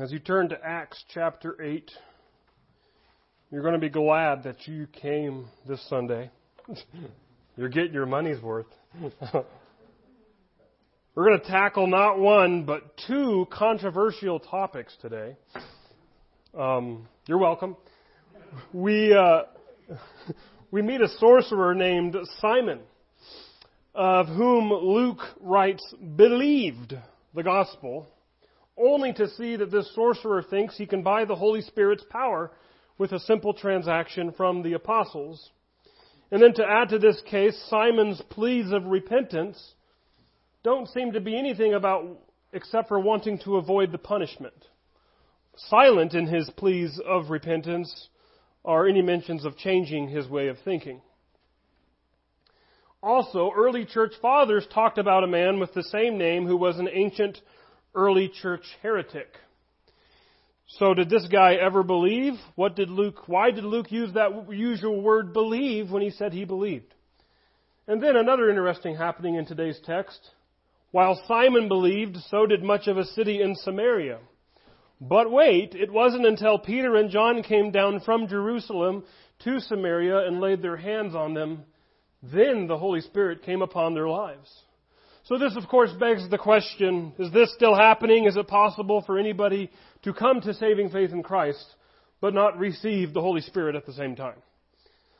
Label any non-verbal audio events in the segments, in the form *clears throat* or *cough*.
as you turn to Acts chapter 8, you're going to be glad that you came this Sunday. *laughs* you're getting your money's worth. *laughs* We're going to tackle not one, but two controversial topics today. Um, you're welcome. We, uh, *laughs* we meet a sorcerer named Simon, of whom Luke writes, believed the gospel only to see that this sorcerer thinks he can buy the Holy Spirit's power with a simple transaction from the apostles. And then to add to this case, Simon's pleas of repentance don't seem to be anything about except for wanting to avoid the punishment. Silent in his pleas of repentance are any mentions of changing his way of thinking. Also, early church fathers talked about a man with the same name who was an ancient early church heretic. So did this guy ever believe? What did Luke, why did Luke use that usual word believe when he said he believed? And then another interesting happening in today's text. While Simon believed, so did much of a city in Samaria. But wait, it wasn't until Peter and John came down from Jerusalem to Samaria and laid their hands on them, then the Holy Spirit came upon their lives. So this, of course, begs the question, is this still happening? Is it possible for anybody to come to saving faith in Christ, but not receive the Holy Spirit at the same time?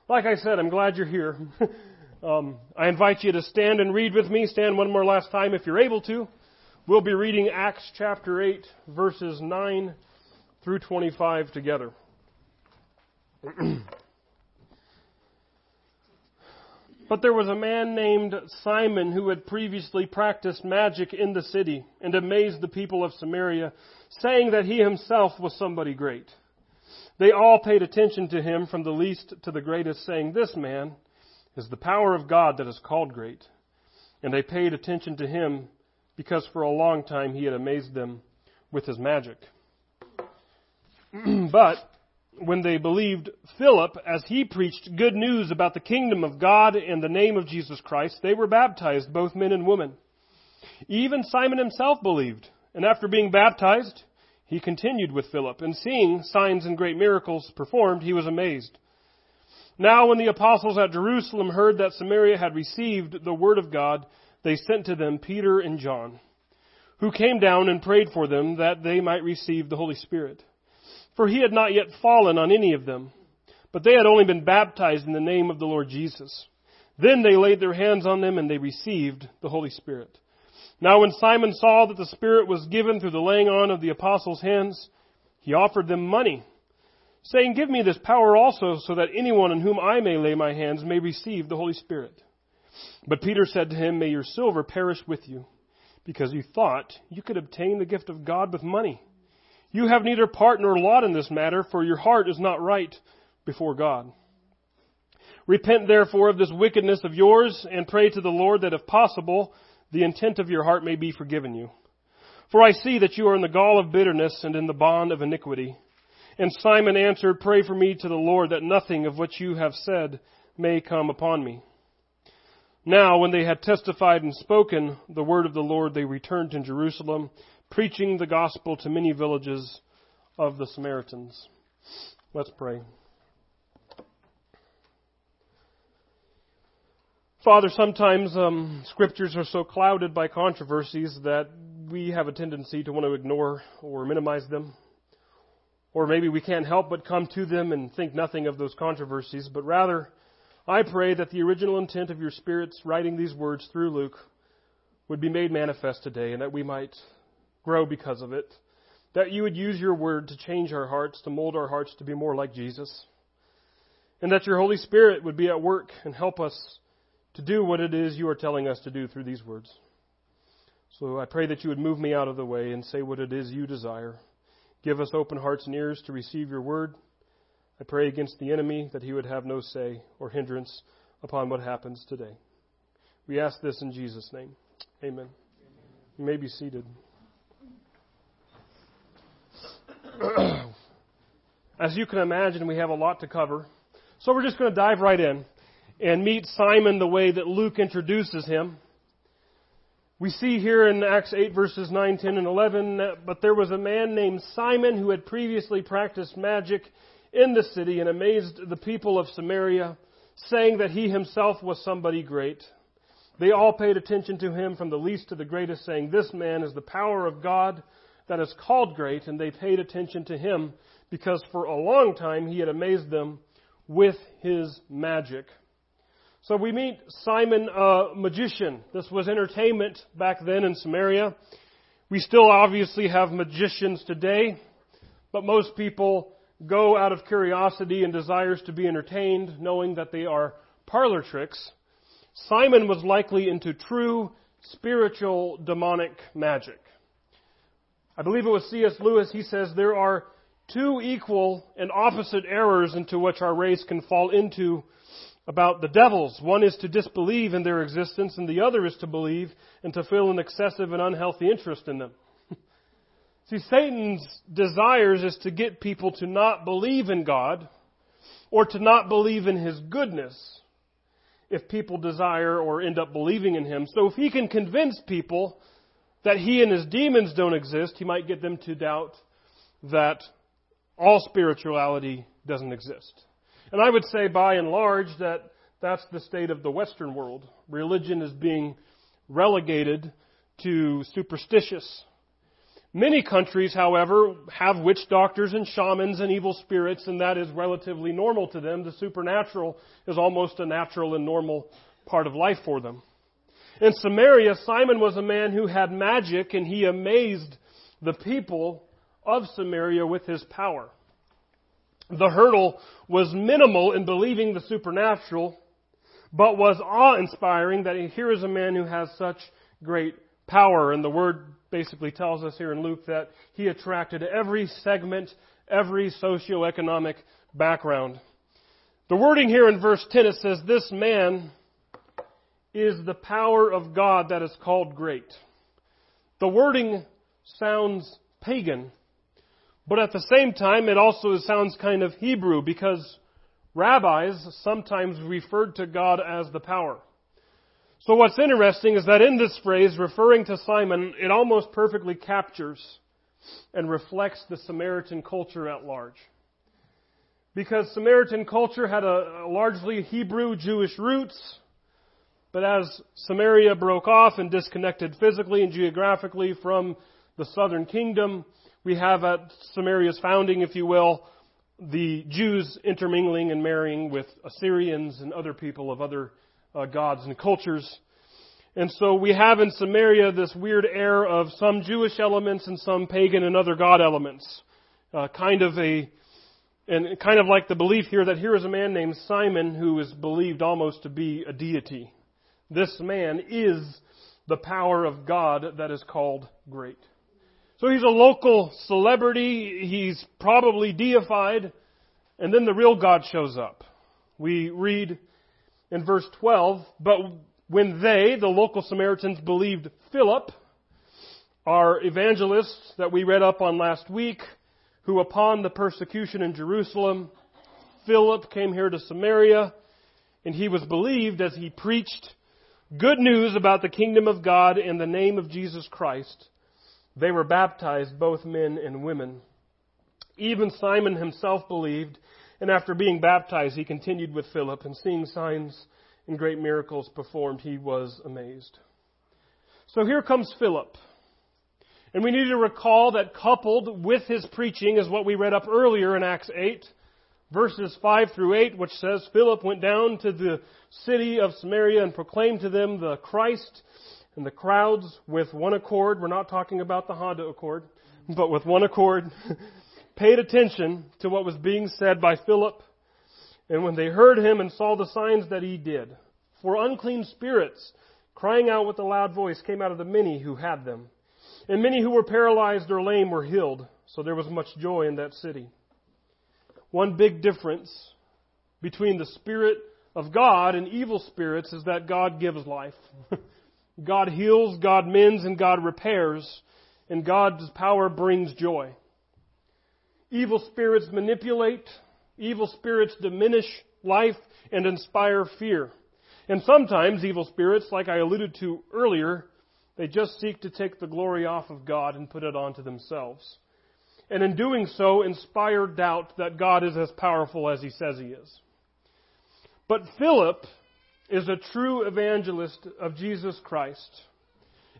Like I said, I'm glad you're here. *laughs* um, I invite you to stand and read with me. Stand one more last time if you're able to. We'll be reading Acts chapter 8, verses 9 through 25 together. *clears throat* But there was a man named Simon who had previously practiced magic in the city and amazed the people of Samaria, saying that he himself was somebody great. They all paid attention to him from the least to the greatest, saying, This man is the power of God that is called great. And they paid attention to him because for a long time he had amazed them with his magic. *clears throat* but when they believed Philip as he preached good news about the kingdom of God and the name of Jesus Christ, they were baptized, both men and women. Even Simon himself believed, and after being baptized, he continued with Philip, and seeing signs and great miracles performed, he was amazed. Now when the apostles at Jerusalem heard that Samaria had received the word of God, they sent to them Peter and John, who came down and prayed for them that they might receive the Holy Spirit for he had not yet fallen on any of them, but they had only been baptized in the name of the Lord Jesus. Then they laid their hands on them and they received the Holy Spirit. Now when Simon saw that the Spirit was given through the laying on of the apostles' hands, he offered them money, saying, Give me this power also, so that anyone on whom I may lay my hands may receive the Holy Spirit. But Peter said to him, May your silver perish with you, because you thought you could obtain the gift of God with money. You have neither part nor lot in this matter, for your heart is not right before God. Repent therefore of this wickedness of yours, and pray to the Lord that if possible, the intent of your heart may be forgiven you. For I see that you are in the gall of bitterness and in the bond of iniquity. And Simon answered, Pray for me to the Lord that nothing of what you have said may come upon me. Now, when they had testified and spoken the word of the Lord, they returned to Jerusalem preaching the gospel to many villages of the Samaritans. Let's pray. Father, sometimes um, scriptures are so clouded by controversies that we have a tendency to want to ignore or minimize them. Or maybe we can't help but come to them and think nothing of those controversies, but rather, I pray that the original intent of your Spirit's writing these words through Luke would be made manifest today and that we might grow because of it. That you would use your word to change our hearts, to mold our hearts to be more like Jesus. And that your Holy Spirit would be at work and help us to do what it is you are telling us to do through these words. So I pray that you would move me out of the way and say what it is you desire. Give us open hearts and ears to receive your word. I pray against the enemy that he would have no say or hindrance upon what happens today. We ask this in Jesus' name. Amen. You may be seated. *clears throat* as you can imagine, we have a lot to cover. So we're just going to dive right in and meet Simon the way that Luke introduces him. We see here in Acts 8 verses 9, 10, and 11, but there was a man named Simon who had previously practiced magic in the city and amazed the people of Samaria, saying that he himself was somebody great. They all paid attention to him from the least to the greatest, saying, This man is the power of God that is called great, and they paid attention to him because for a long time he had amazed them with his magic. So we meet Simon, a magician. This was entertainment back then in Samaria. We still obviously have magicians today, but most people go out of curiosity and desires to be entertained, knowing that they are parlor tricks. Simon was likely into true spiritual demonic magic. I believe it was C.S. Lewis, he says there are two equal and opposite errors into which our race can fall into about the devils. One is to disbelieve in their existence, and the other is to believe and to feel an excessive and unhealthy interest in them. *laughs* See, Satan's desires is to get people to not believe in God or to not believe in His goodness if people desire or end up believing in Him. So if he can convince people that he and his demons don't exist, he might get them to doubt that all spirituality doesn't exist. And I would say by and large that that's the state of the Western world. Religion is being relegated to superstitious. Many countries, however, have witch doctors and shamans and evil spirits, and that is relatively normal to them. The supernatural is almost a natural and normal part of life for them. In Samaria, Simon was a man who had magic, and he amazed the people of Samaria with his power. The hurdle was minimal in believing the supernatural, but was awe inspiring that here is a man who has such great power. And the word basically tells us here in Luke that he attracted every segment, every socioeconomic background. The wording here in verse 10 it says, This man is the power of God that is called great. The wording sounds pagan, but at the same time, it also sounds kind of Hebrew because rabbis sometimes referred to God as the power. So what's interesting is that in this phrase, referring to Simon, it almost perfectly captures and reflects the Samaritan culture at large. Because Samaritan culture had a, largely Hebrew Jewish roots, but as Samaria broke off and disconnected physically and geographically from the southern kingdom, we have at Samaria's founding, if you will, the Jews intermingling and marrying with Assyrians and other people of other uh, gods and cultures. And so we have in Samaria this weird air of some Jewish elements and some pagan and other God elements. Uh, kind of a, and kind of like the belief here that here is a man named Simon who is believed almost to be a deity. This man is the power of God that is called great. So he's a local celebrity. He's probably deified. And then the real God shows up. We read in verse 12, but when they, the local Samaritans, believed Philip, our evangelist that we read up on last week, who upon the persecution in Jerusalem, Philip came here to Samaria, and he was believed as he preached good news about the kingdom of God in the name of Jesus Christ. They were baptized, both men and women. Even Simon himself believed, and after being baptized, he continued with Philip, and seeing signs and great miracles performed, he was amazed. So here comes Philip. And we need to recall that coupled with his preaching is what we read up earlier in Acts 8, verses 5 through 8, which says, Philip went down to the city of Samaria and proclaimed to them the Christ and the crowds, with one accord, we're not talking about the Honda Accord, but with one accord, *laughs* paid attention to what was being said by Philip. And when they heard him and saw the signs that he did, for unclean spirits, crying out with a loud voice, came out of the many who had them. And many who were paralyzed or lame were healed. So there was much joy in that city. One big difference between the Spirit of God and evil spirits is that God gives life. *laughs* God heals, God mends, and God repairs, and God's power brings joy. Evil spirits manipulate, evil spirits diminish life and inspire fear. And sometimes evil spirits, like I alluded to earlier, They just seek to take the glory off of God and put it onto themselves. And in doing so, inspire doubt that God is as powerful as he says he is. But Philip is a true evangelist of Jesus Christ.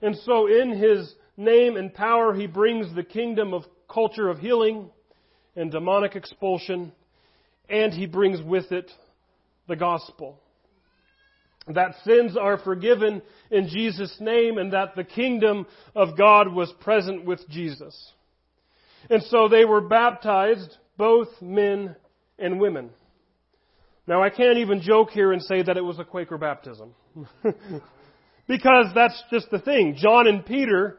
And so in his name and power, he brings the kingdom of culture of healing and demonic expulsion, and he brings with it the gospel. That sins are forgiven in Jesus' name and that the kingdom of God was present with Jesus. And so they were baptized, both men and women. Now I can't even joke here and say that it was a Quaker baptism. *laughs* because that's just the thing. John and Peter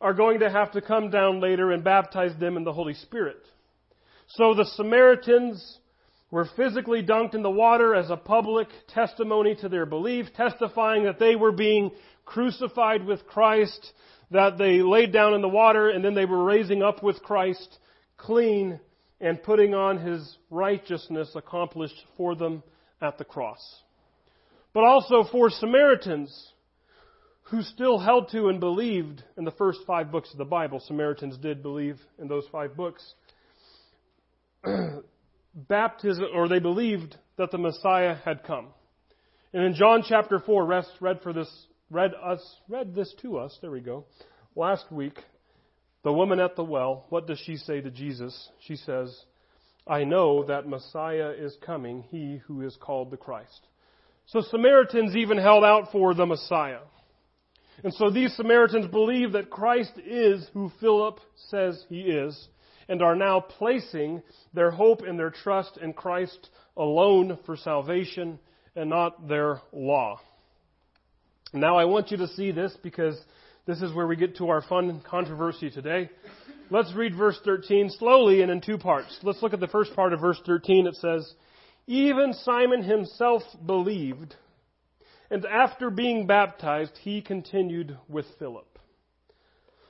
are going to have to come down later and baptize them in the Holy Spirit. So the Samaritans were physically dunked in the water as a public testimony to their belief, testifying that they were being crucified with Christ, that they laid down in the water and then they were raising up with Christ clean and putting on his righteousness accomplished for them at the cross. But also for Samaritans who still held to and believed in the first five books of the Bible. Samaritans did believe in those five books. *clears throat* baptism, or they believed that the Messiah had come. And in John chapter 4, rest read for this, read us, read this to us, there we go, last week, the woman at the well, what does she say to Jesus? She says, I know that Messiah is coming, he who is called the Christ. So Samaritans even held out for the Messiah. And so these Samaritans believe that Christ is who Philip says he is and are now placing their hope and their trust in Christ alone for salvation and not their law. Now I want you to see this because this is where we get to our fun controversy today. Let's read verse 13 slowly and in two parts. Let's look at the first part of verse 13. It says, Even Simon himself believed, and after being baptized, he continued with Philip.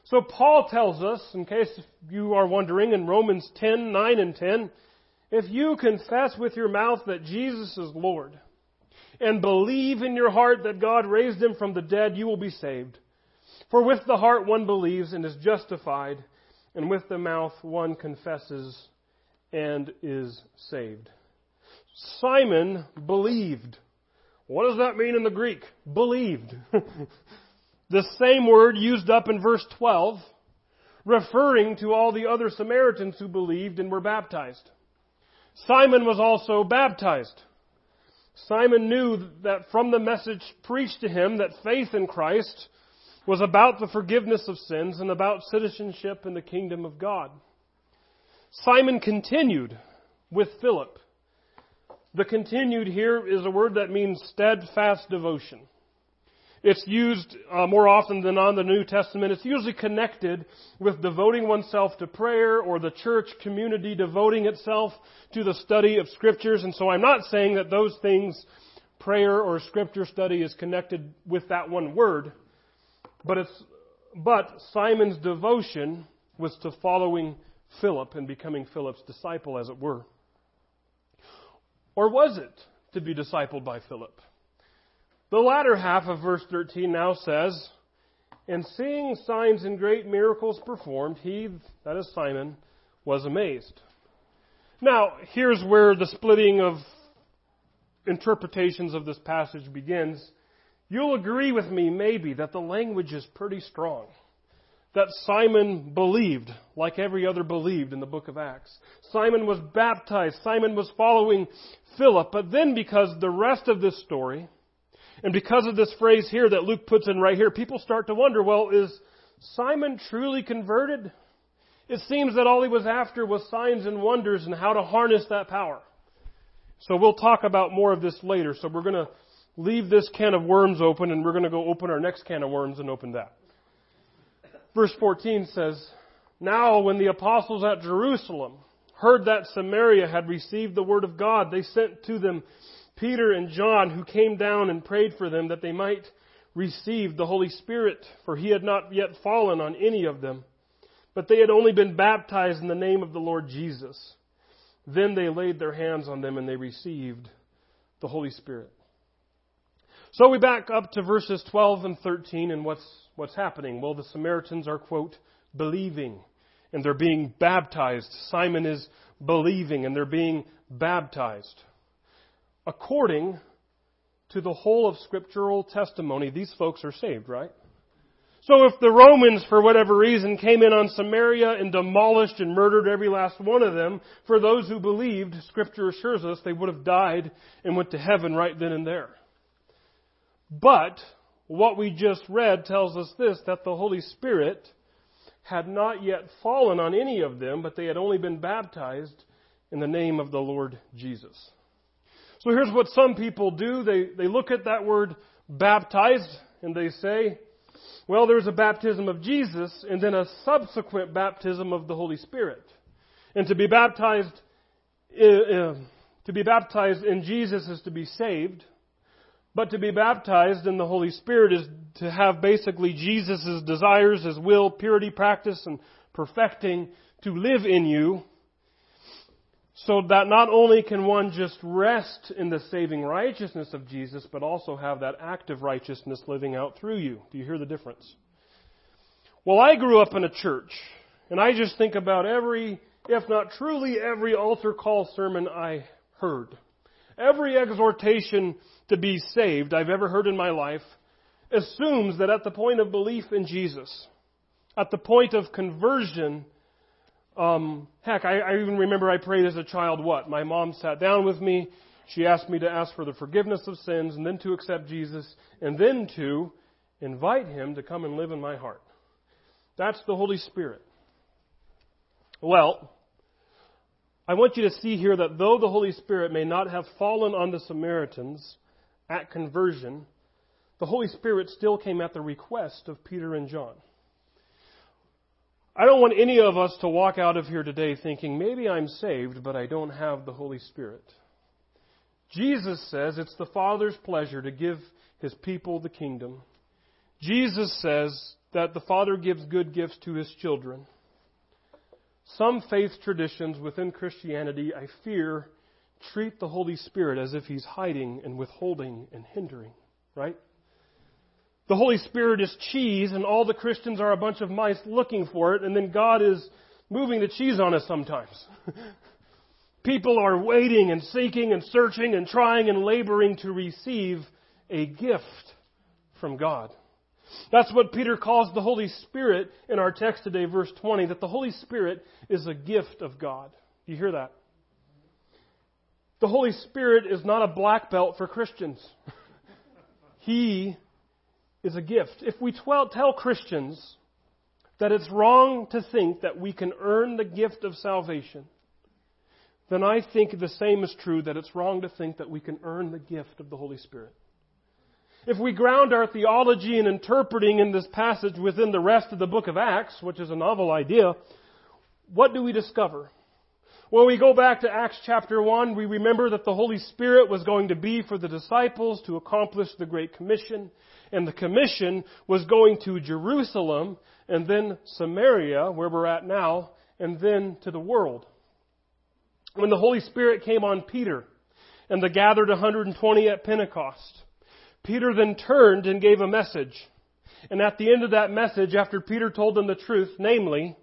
So Paul tells us, in case you are wondering, in Romans 10, 9 and 10, if you confess with your mouth that Jesus is Lord and believe in your heart that God raised him from the dead, you will be saved. For with the heart one believes and is justified, and with the mouth one confesses and is saved. Simon believed. What does that mean in the Greek? Believed. *laughs* The same word used up in verse 12, referring to all the other Samaritans who believed and were baptized. Simon was also baptized. Simon knew that from the message preached to him that faith in Christ was about the forgiveness of sins and about citizenship in the kingdom of God. Simon continued with Philip. The continued here is a word that means steadfast devotion. It's used uh, more often than on the New Testament. It's usually connected with devoting oneself to prayer or the church community devoting itself to the study of scriptures. And so I'm not saying that those things, prayer or scripture study, is connected with that one word. But it's, but Simon's devotion was to following Philip and becoming Philip's disciple, as it were. Or was it to be discipled by Philip? The latter half of verse 13 now says, And seeing signs and great miracles performed, he, that is Simon, was amazed. Now, here's where the splitting of interpretations of this passage begins. You'll agree with me, maybe, that the language is pretty strong. That Simon believed, like every other believed in the book of Acts. Simon was baptized. Simon was following Philip. But then, because the rest of this story and because of this phrase here that Luke puts in right here, people start to wonder, well, is Simon truly converted? It seems that all he was after was signs and wonders and how to harness that power. So we'll talk about more of this later. So we're going to leave this can of worms open and we're going to go open our next can of worms and open that. Verse 14 says, Now when the apostles at Jerusalem heard that Samaria had received the word of God, they sent to them Peter and John, who came down and prayed for them that they might receive the Holy Spirit, for he had not yet fallen on any of them, but they had only been baptized in the name of the Lord Jesus. Then they laid their hands on them and they received the Holy Spirit. So we back up to verses 12 and 13 and what's, what's happening? Well, the Samaritans are, quote, believing and they're being baptized. Simon is believing and they're being baptized. According to the whole of scriptural testimony, these folks are saved, right? So if the Romans, for whatever reason, came in on Samaria and demolished and murdered every last one of them, for those who believed, Scripture assures us they would have died and went to heaven right then and there. But what we just read tells us this, that the Holy Spirit had not yet fallen on any of them, but they had only been baptized in the name of the Lord Jesus. So here's what some people do. They, they look at that word baptized and they say, well, there's a baptism of Jesus and then a subsequent baptism of the Holy Spirit. And to be baptized, to be baptized in Jesus is to be saved. But to be baptized in the Holy Spirit is to have basically Jesus' desires, His will, purity, practice, and perfecting to live in you so that not only can one just rest in the saving righteousness of Jesus, but also have that active righteousness living out through you. Do you hear the difference? Well, I grew up in a church, and I just think about every, if not truly every altar call sermon I heard. Every exhortation to be saved I've ever heard in my life assumes that at the point of belief in Jesus, at the point of conversion, um, heck, I, I even remember I prayed as a child what? My mom sat down with me. She asked me to ask for the forgiveness of sins and then to accept Jesus and then to invite Him to come and live in my heart. That's the Holy Spirit. Well, I want you to see here that though the Holy Spirit may not have fallen on the Samaritans at conversion, the Holy Spirit still came at the request of Peter and John. I don't want any of us to walk out of here today thinking, maybe I'm saved, but I don't have the Holy Spirit. Jesus says it's the Father's pleasure to give His people the kingdom. Jesus says that the Father gives good gifts to His children. Some faith traditions within Christianity, I fear, treat the Holy Spirit as if He's hiding and withholding and hindering, right? The Holy Spirit is cheese and all the Christians are a bunch of mice looking for it and then God is moving the cheese on us sometimes. *laughs* People are waiting and seeking and searching and trying and laboring to receive a gift from God. That's what Peter calls the Holy Spirit in our text today, verse 20, that the Holy Spirit is a gift of God. Do you hear that? The Holy Spirit is not a black belt for Christians. *laughs* he is a gift. If we tell Christians that it's wrong to think that we can earn the gift of salvation, then I think the same is true that it's wrong to think that we can earn the gift of the Holy Spirit. If we ground our theology and interpreting in this passage within the rest of the book of Acts, which is a novel idea, what do we discover? When we go back to Acts chapter 1, we remember that the Holy Spirit was going to be for the disciples to accomplish the Great Commission. And the commission was going to Jerusalem and then Samaria, where we're at now, and then to the world. When the Holy Spirit came on Peter and the gathered 120 at Pentecost, Peter then turned and gave a message. And at the end of that message, after Peter told them the truth, namely,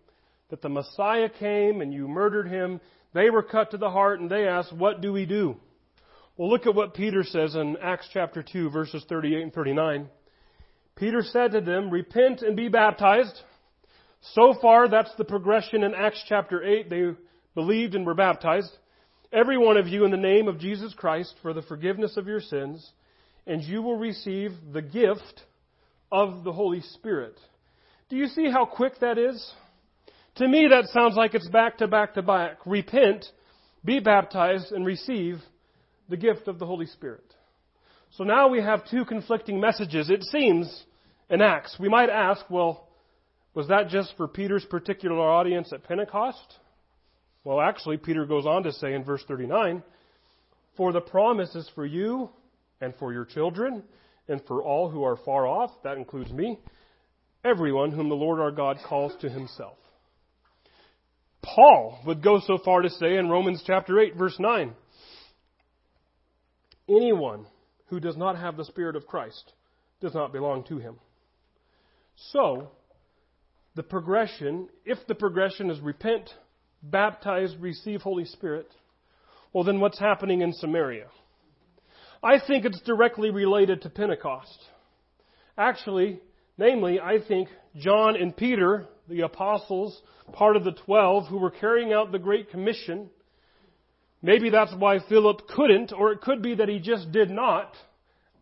that the Messiah came and you murdered him, they were cut to the heart and they asked, What do we do? Well, look at what Peter says in Acts chapter 2, verses 38 and 39. Peter said to them, Repent and be baptized. So far, that's the progression in Acts chapter 8. They believed and were baptized. Every one of you in the name of Jesus Christ for the forgiveness of your sins, and you will receive the gift of the Holy Spirit. Do you see how quick that is? To me, that sounds like it's back to back to back. Repent, be baptized, and receive the gift of the Holy Spirit. So now we have two conflicting messages, it seems, in Acts. We might ask, well, was that just for Peter's particular audience at Pentecost? Well, actually, Peter goes on to say in verse 39 For the promise is for you and for your children and for all who are far off, that includes me, everyone whom the Lord our God calls to himself. Paul would go so far to say in Romans chapter 8, verse 9 anyone who does not have the Spirit of Christ does not belong to him. So, the progression, if the progression is repent, baptize, receive Holy Spirit, well, then what's happening in Samaria? I think it's directly related to Pentecost. Actually, namely, I think John and Peter, the apostles, part of the twelve who were carrying out the Great Commission, maybe that's why Philip couldn't, or it could be that he just did not,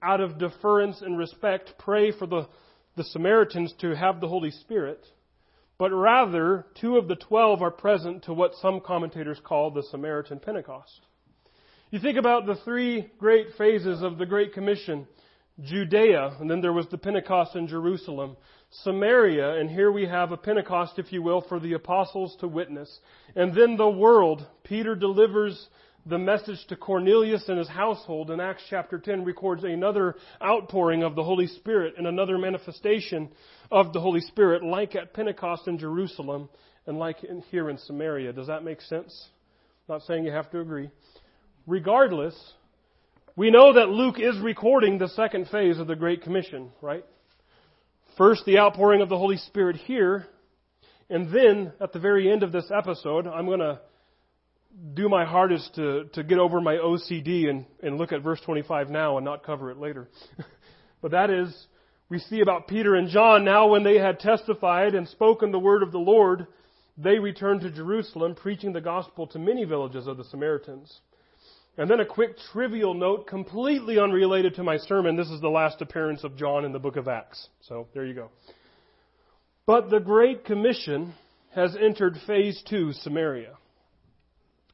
out of deference and respect, pray for the, the Samaritans to have the Holy Spirit. But rather, two of the twelve are present to what some commentators call the Samaritan Pentecost. You think about the three great phases of the Great Commission Judea, and then there was the Pentecost in Jerusalem. Samaria, and here we have a Pentecost, if you will, for the apostles to witness. And then the world. Peter delivers the message to Cornelius and his household in Acts chapter 10 records another outpouring of the Holy Spirit and another manifestation of the Holy Spirit, like at Pentecost in Jerusalem and like in, here in Samaria. Does that make sense? Not saying you have to agree. Regardless, we know that Luke is recording the second phase of the Great Commission, right? First, the outpouring of the Holy Spirit here, and then at the very end of this episode, I'm going to do my hardest to, to get over my OCD and, and look at verse 25 now and not cover it later. *laughs* but that is, we see about Peter and John now when they had testified and spoken the word of the Lord, they returned to Jerusalem preaching the gospel to many villages of the Samaritans. And then a quick trivial note, completely unrelated to my sermon. This is the last appearance of John in the book of Acts. So there you go. But the Great Commission has entered phase two, Samaria.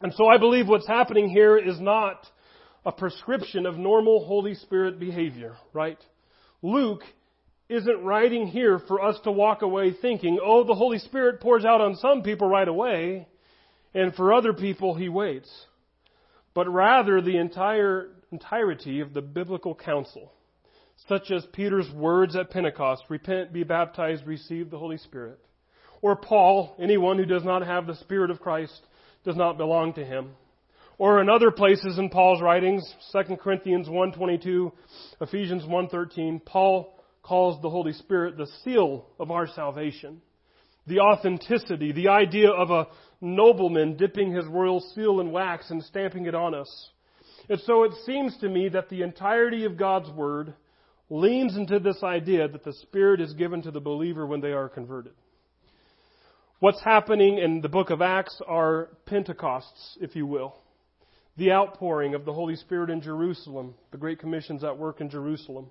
And so I believe what's happening here is not a prescription of normal Holy Spirit behavior, right? Luke isn't writing here for us to walk away thinking, oh, the Holy Spirit pours out on some people right away, and for other people he waits but rather the entire entirety of the biblical counsel, such as Peter's words at Pentecost, repent, be baptized, receive the Holy Spirit. Or Paul, anyone who does not have the Spirit of Christ does not belong to him. Or in other places in Paul's writings, 2 Corinthians 1.22, Ephesians 1.13, Paul calls the Holy Spirit the seal of our salvation. The authenticity, the idea of a nobleman dipping his royal seal in wax and stamping it on us. And so it seems to me that the entirety of God's Word leans into this idea that the Spirit is given to the believer when they are converted. What's happening in the book of Acts are Pentecosts, if you will. The outpouring of the Holy Spirit in Jerusalem, the Great Commission's at work in Jerusalem.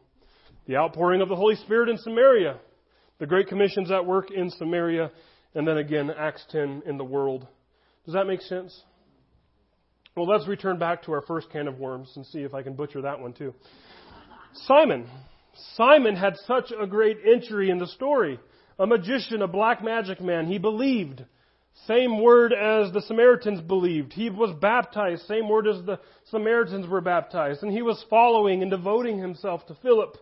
The outpouring of the Holy Spirit in Samaria, the Great Commission's at work in Samaria and then again Acts 10 in the world. Does that make sense? Well, let's return back to our first can of worms and see if I can butcher that one too. Simon. Simon had such a great entry in the story. A magician, a black magic man. He believed. Same word as the Samaritans believed. He was baptized. Same word as the Samaritans were baptized. And he was following and devoting himself to Philip,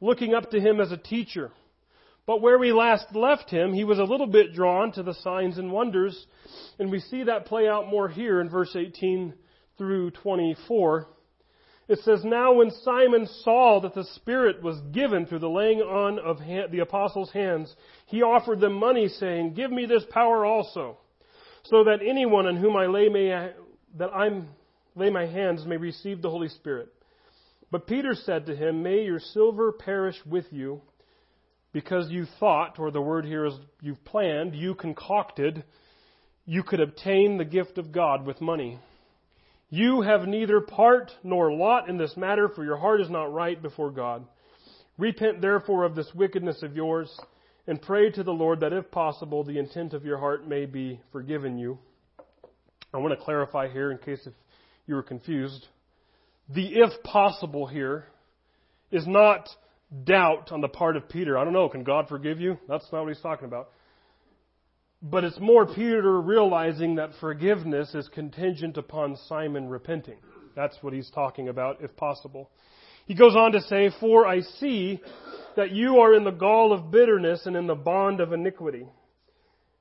looking up to him as a teacher. But where we last left him, he was a little bit drawn to the signs and wonders, and we see that play out more here in verse 18 through 24. It says, Now when Simon saw that the Spirit was given through the laying on of the apostles' hands, he offered them money, saying, Give me this power also, so that anyone on whom I lay, may, that I lay my hands may receive the Holy Spirit. But Peter said to him, May your silver perish with you because you thought, or the word here is you've planned, you concocted, you could obtain the gift of God with money. You have neither part nor lot in this matter, for your heart is not right before God. Repent therefore of this wickedness of yours, and pray to the Lord that if possible the intent of your heart may be forgiven you. I want to clarify here in case if you were confused. The if possible here is not doubt on the part of Peter. I don't know, can God forgive you? That's not what he's talking about. But it's more Peter realizing that forgiveness is contingent upon Simon repenting. That's what he's talking about, if possible. He goes on to say, For I see that you are in the gall of bitterness and in the bond of iniquity.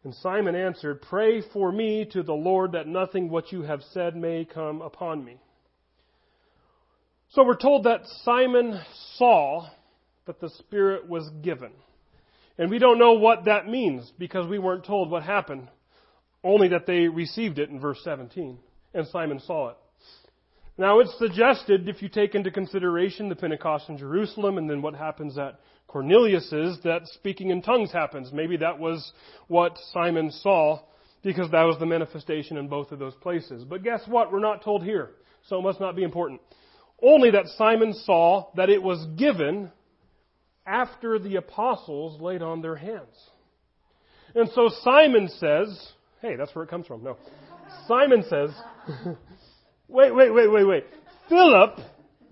And Simon answered, Pray for me to the Lord that nothing what you have said may come upon me. So we're told that Simon saw that the Spirit was given. And we don't know what that means because we weren't told what happened, only that they received it in verse 17, and Simon saw it. Now it's suggested, if you take into consideration the Pentecost in Jerusalem and then what happens at Cornelius's, that speaking in tongues happens. Maybe that was what Simon saw because that was the manifestation in both of those places. But guess what? We're not told here, so it must not be important. Only that Simon saw that it was given after the apostles laid on their hands. And so Simon says, hey, that's where it comes from. No. Simon says, *laughs* wait, wait, wait, wait, wait. Philip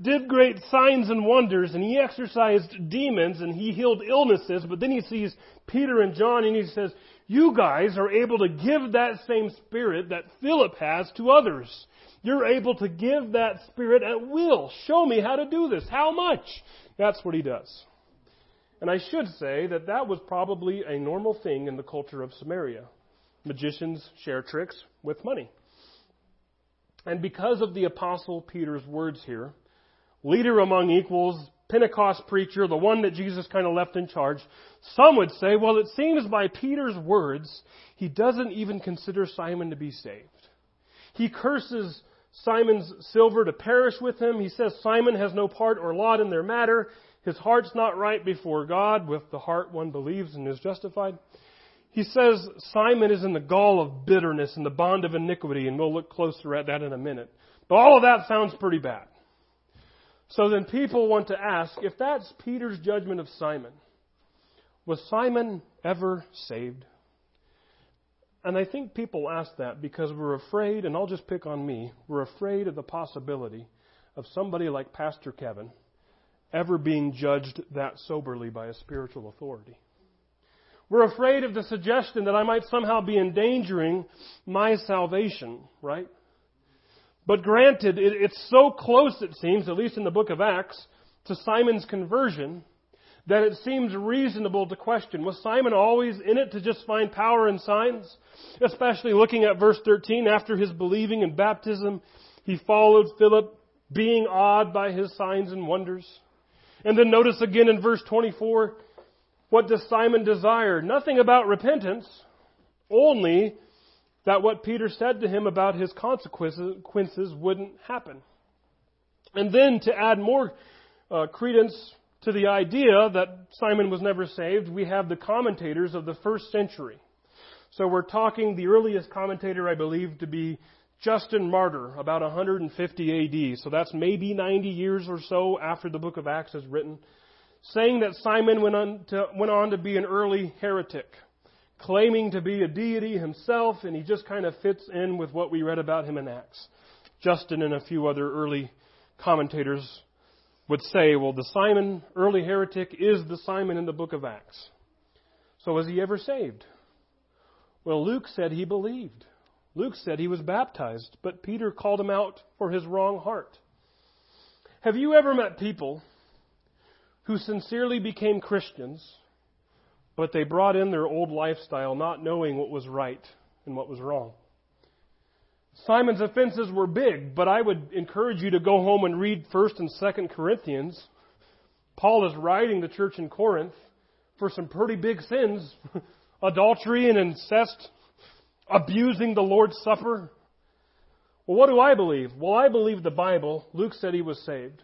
did great signs and wonders and he exorcised demons and he healed illnesses, but then he sees Peter and John and he says, you guys are able to give that same spirit that Philip has to others. You're able to give that spirit at will. Show me how to do this. How much? That's what he does. And I should say that that was probably a normal thing in the culture of Samaria. Magicians share tricks with money. And because of the Apostle Peter's words here, leader among equals, Pentecost preacher, the one that Jesus kind of left in charge, some would say, well, it seems by Peter's words, he doesn't even consider Simon to be saved. He curses Simon's silver to perish with him. He says Simon has no part or lot in their matter. His heart's not right before God. With the heart one believes and is justified. He says Simon is in the gall of bitterness and the bond of iniquity, and we'll look closer at that in a minute. But all of that sounds pretty bad. So then people want to ask if that's Peter's judgment of Simon, was Simon ever saved? And I think people ask that because we're afraid, and I'll just pick on me, we're afraid of the possibility of somebody like Pastor Kevin ever being judged that soberly by a spiritual authority. We're afraid of the suggestion that I might somehow be endangering my salvation, right? But granted, it, it's so close, it seems, at least in the book of Acts, to Simon's conversion, that it seems reasonable to question was Simon always in it to just find power and signs? Especially looking at verse 13, after his believing and baptism, he followed Philip, being awed by his signs and wonders. And then notice again in verse 24, what does Simon desire? Nothing about repentance, only that what Peter said to him about his consequences wouldn't happen. And then to add more uh, credence to the idea that Simon was never saved, we have the commentators of the first century. So we're talking the earliest commentator, I believe, to be Justin Martyr, about 150 AD. So that's maybe 90 years or so after the book of Acts is written, saying that Simon went on to, went on to be an early heretic, claiming to be a deity himself, and he just kind of fits in with what we read about him in Acts. Justin and a few other early commentators would say, well, the Simon, early heretic, is the Simon in the book of Acts. So was he ever saved? Well, Luke said he believed. Luke said he was baptized, but Peter called him out for his wrong heart. Have you ever met people who sincerely became Christians, but they brought in their old lifestyle not knowing what was right and what was wrong? Simon's offenses were big, but I would encourage you to go home and read 1st and 2nd Corinthians. Paul is writing the church in Corinth for some pretty big sins *laughs* adultery and incest, abusing the Lord's Supper. Well, what do I believe? Well, I believe the Bible. Luke said he was saved.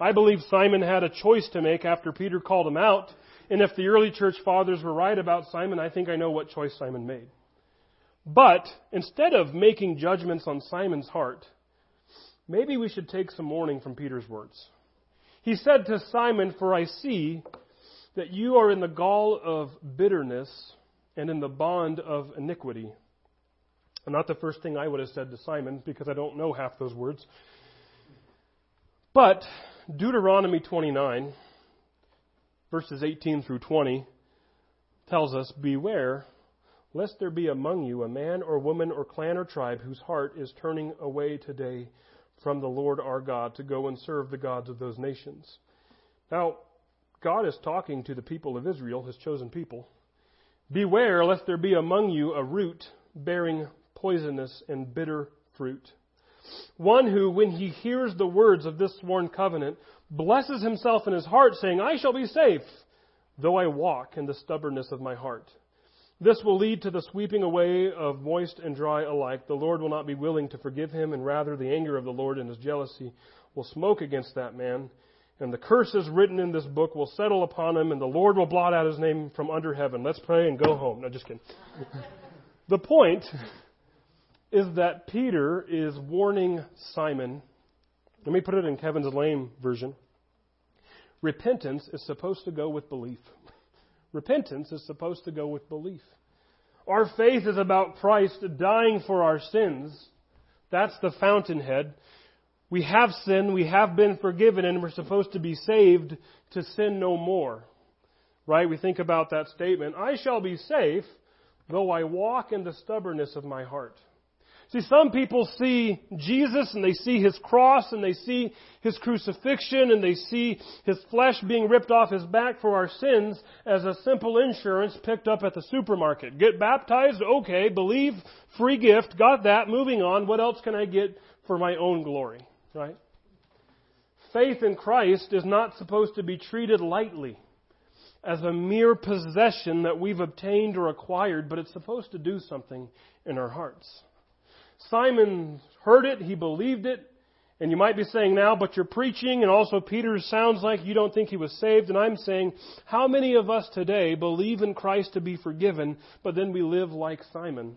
I believe Simon had a choice to make after Peter called him out. And if the early church fathers were right about Simon, I think I know what choice Simon made. But instead of making judgments on Simon's heart, maybe we should take some warning from Peter's words. He said to Simon, For I see that you are in the gall of bitterness and in the bond of iniquity. Not the first thing I would have said to Simon because I don't know half those words. But Deuteronomy 29, verses 18 through 20, tells us Beware lest there be among you a man or woman or clan or tribe whose heart is turning away today from the Lord our God to go and serve the gods of those nations. Now, God is talking to the people of Israel, his chosen people. Beware lest there be among you a root bearing poisonous and bitter fruit, One who, when he hears the words of this sworn covenant, blesses himself in his heart, saying, I shall be safe, though I walk in the stubbornness of my heart. This will lead to the sweeping away of moist and dry alike. The Lord will not be willing to forgive him, and rather the anger of the Lord and his jealousy will smoke against that man. And the curses written in this book will settle upon him, and the Lord will blot out his name from under heaven. Let's pray and go home. No, just kidding. *laughs* the point is that Peter is warning Simon. Let me put it in Kevin's lame version. Repentance is supposed to go with belief. Repentance is supposed to go with belief. Our faith is about Christ dying for our sins. That's the fountainhead. We have sinned, we have been forgiven, and we're supposed to be saved to sin no more. Right? We think about that statement I shall be safe, though I walk in the stubbornness of my heart. See, some people see Jesus and they see his cross and they see his crucifixion and they see his flesh being ripped off his back for our sins as a simple insurance picked up at the supermarket. Get baptized? Okay. Believe? Free gift. Got that. Moving on. What else can I get for my own glory? Right? Faith in Christ is not supposed to be treated lightly as a mere possession that we've obtained or acquired, but it's supposed to do something in our hearts. Simon heard it, he believed it, and you might be saying now, but you're preaching, and also Peter sounds like you don't think he was saved, and I'm saying, how many of us today believe in Christ to be forgiven, but then we live like Simon?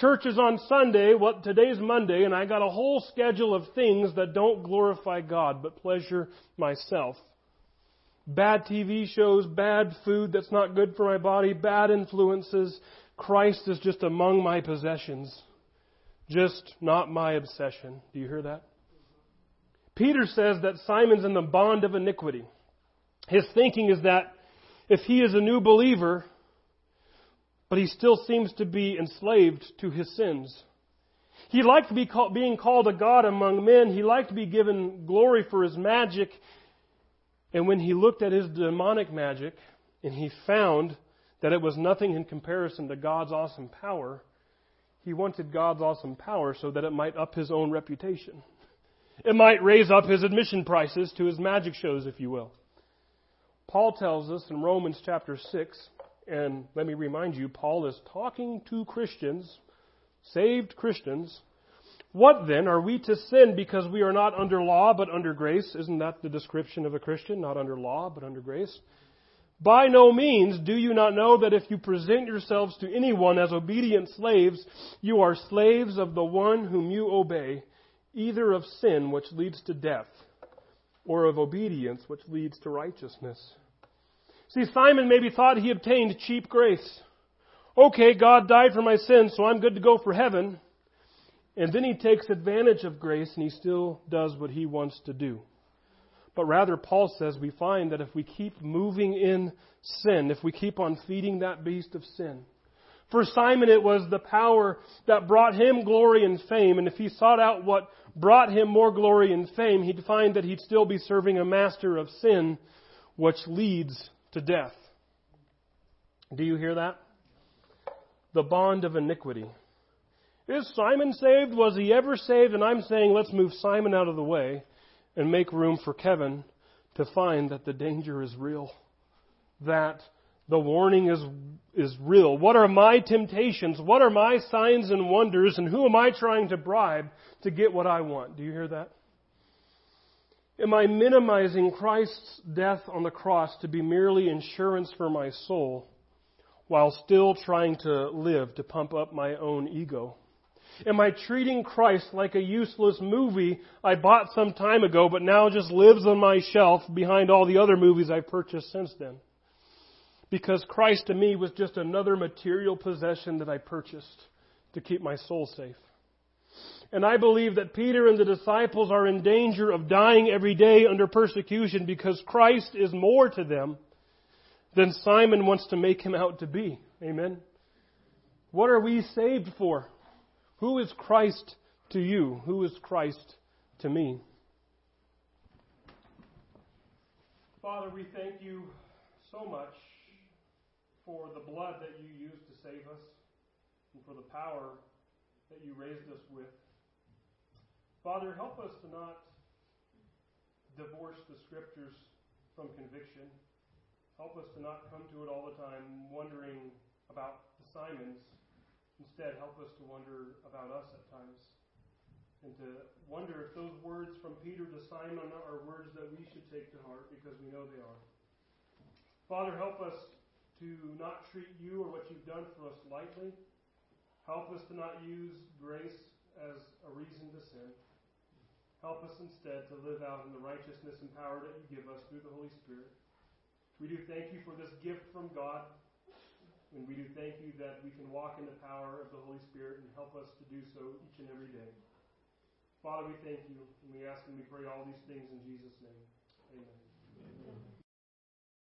Church is on Sunday, what today's Monday, and I got a whole schedule of things that don't glorify God, but pleasure myself. Bad TV shows, bad food that's not good for my body, bad influences. Christ is just among my possessions just not my obsession. Do you hear that? Peter says that Simon's in the bond of iniquity. His thinking is that if he is a new believer, but he still seems to be enslaved to his sins. He liked be call, being called a god among men. He liked to be given glory for his magic. And when he looked at his demonic magic and he found that it was nothing in comparison to God's awesome power, he wanted God's awesome power so that it might up his own reputation. It might raise up his admission prices to his magic shows, if you will. Paul tells us in Romans chapter 6, and let me remind you, Paul is talking to Christians, saved Christians. What then? Are we to sin because we are not under law but under grace? Isn't that the description of a Christian? Not under law but under grace? By no means do you not know that if you present yourselves to anyone as obedient slaves, you are slaves of the one whom you obey, either of sin, which leads to death, or of obedience, which leads to righteousness. See, Simon maybe thought he obtained cheap grace. Okay, God died for my sins, so I'm good to go for heaven. And then he takes advantage of grace and he still does what he wants to do. But rather, Paul says we find that if we keep moving in sin, if we keep on feeding that beast of sin, for Simon it was the power that brought him glory and fame, and if he sought out what brought him more glory and fame, he'd find that he'd still be serving a master of sin, which leads to death. Do you hear that? The bond of iniquity. Is Simon saved? Was he ever saved? And I'm saying let's move Simon out of the way and make room for Kevin to find that the danger is real, that the warning is, is real. What are my temptations? What are my signs and wonders? And who am I trying to bribe to get what I want? Do you hear that? Am I minimizing Christ's death on the cross to be merely insurance for my soul while still trying to live to pump up my own ego? Am I treating Christ like a useless movie I bought some time ago but now just lives on my shelf behind all the other movies I've purchased since then? Because Christ to me was just another material possession that I purchased to keep my soul safe. And I believe that Peter and the disciples are in danger of dying every day under persecution because Christ is more to them than Simon wants to make him out to be. Amen. What are we saved for? Who is Christ to you? Who is Christ to me? Father, we thank you so much for the blood that you used to save us and for the power that you raised us with. Father, help us to not divorce the scriptures from conviction. Help us to not come to it all the time wondering about the Simons. Instead, help us to wonder about us at times. And to wonder if those words from Peter to Simon are words that we should take to heart because we know they are. Father, help us to not treat you or what you've done for us lightly. Help us to not use grace as a reason to sin. Help us instead to live out in the righteousness and power that you give us through the Holy Spirit. We do thank you for this gift from God. And we do thank you that we can walk in the power of the Holy Spirit and help us to do so each and every day. Father, we thank you and we ask and we pray all these things in Jesus' name. Amen. Amen.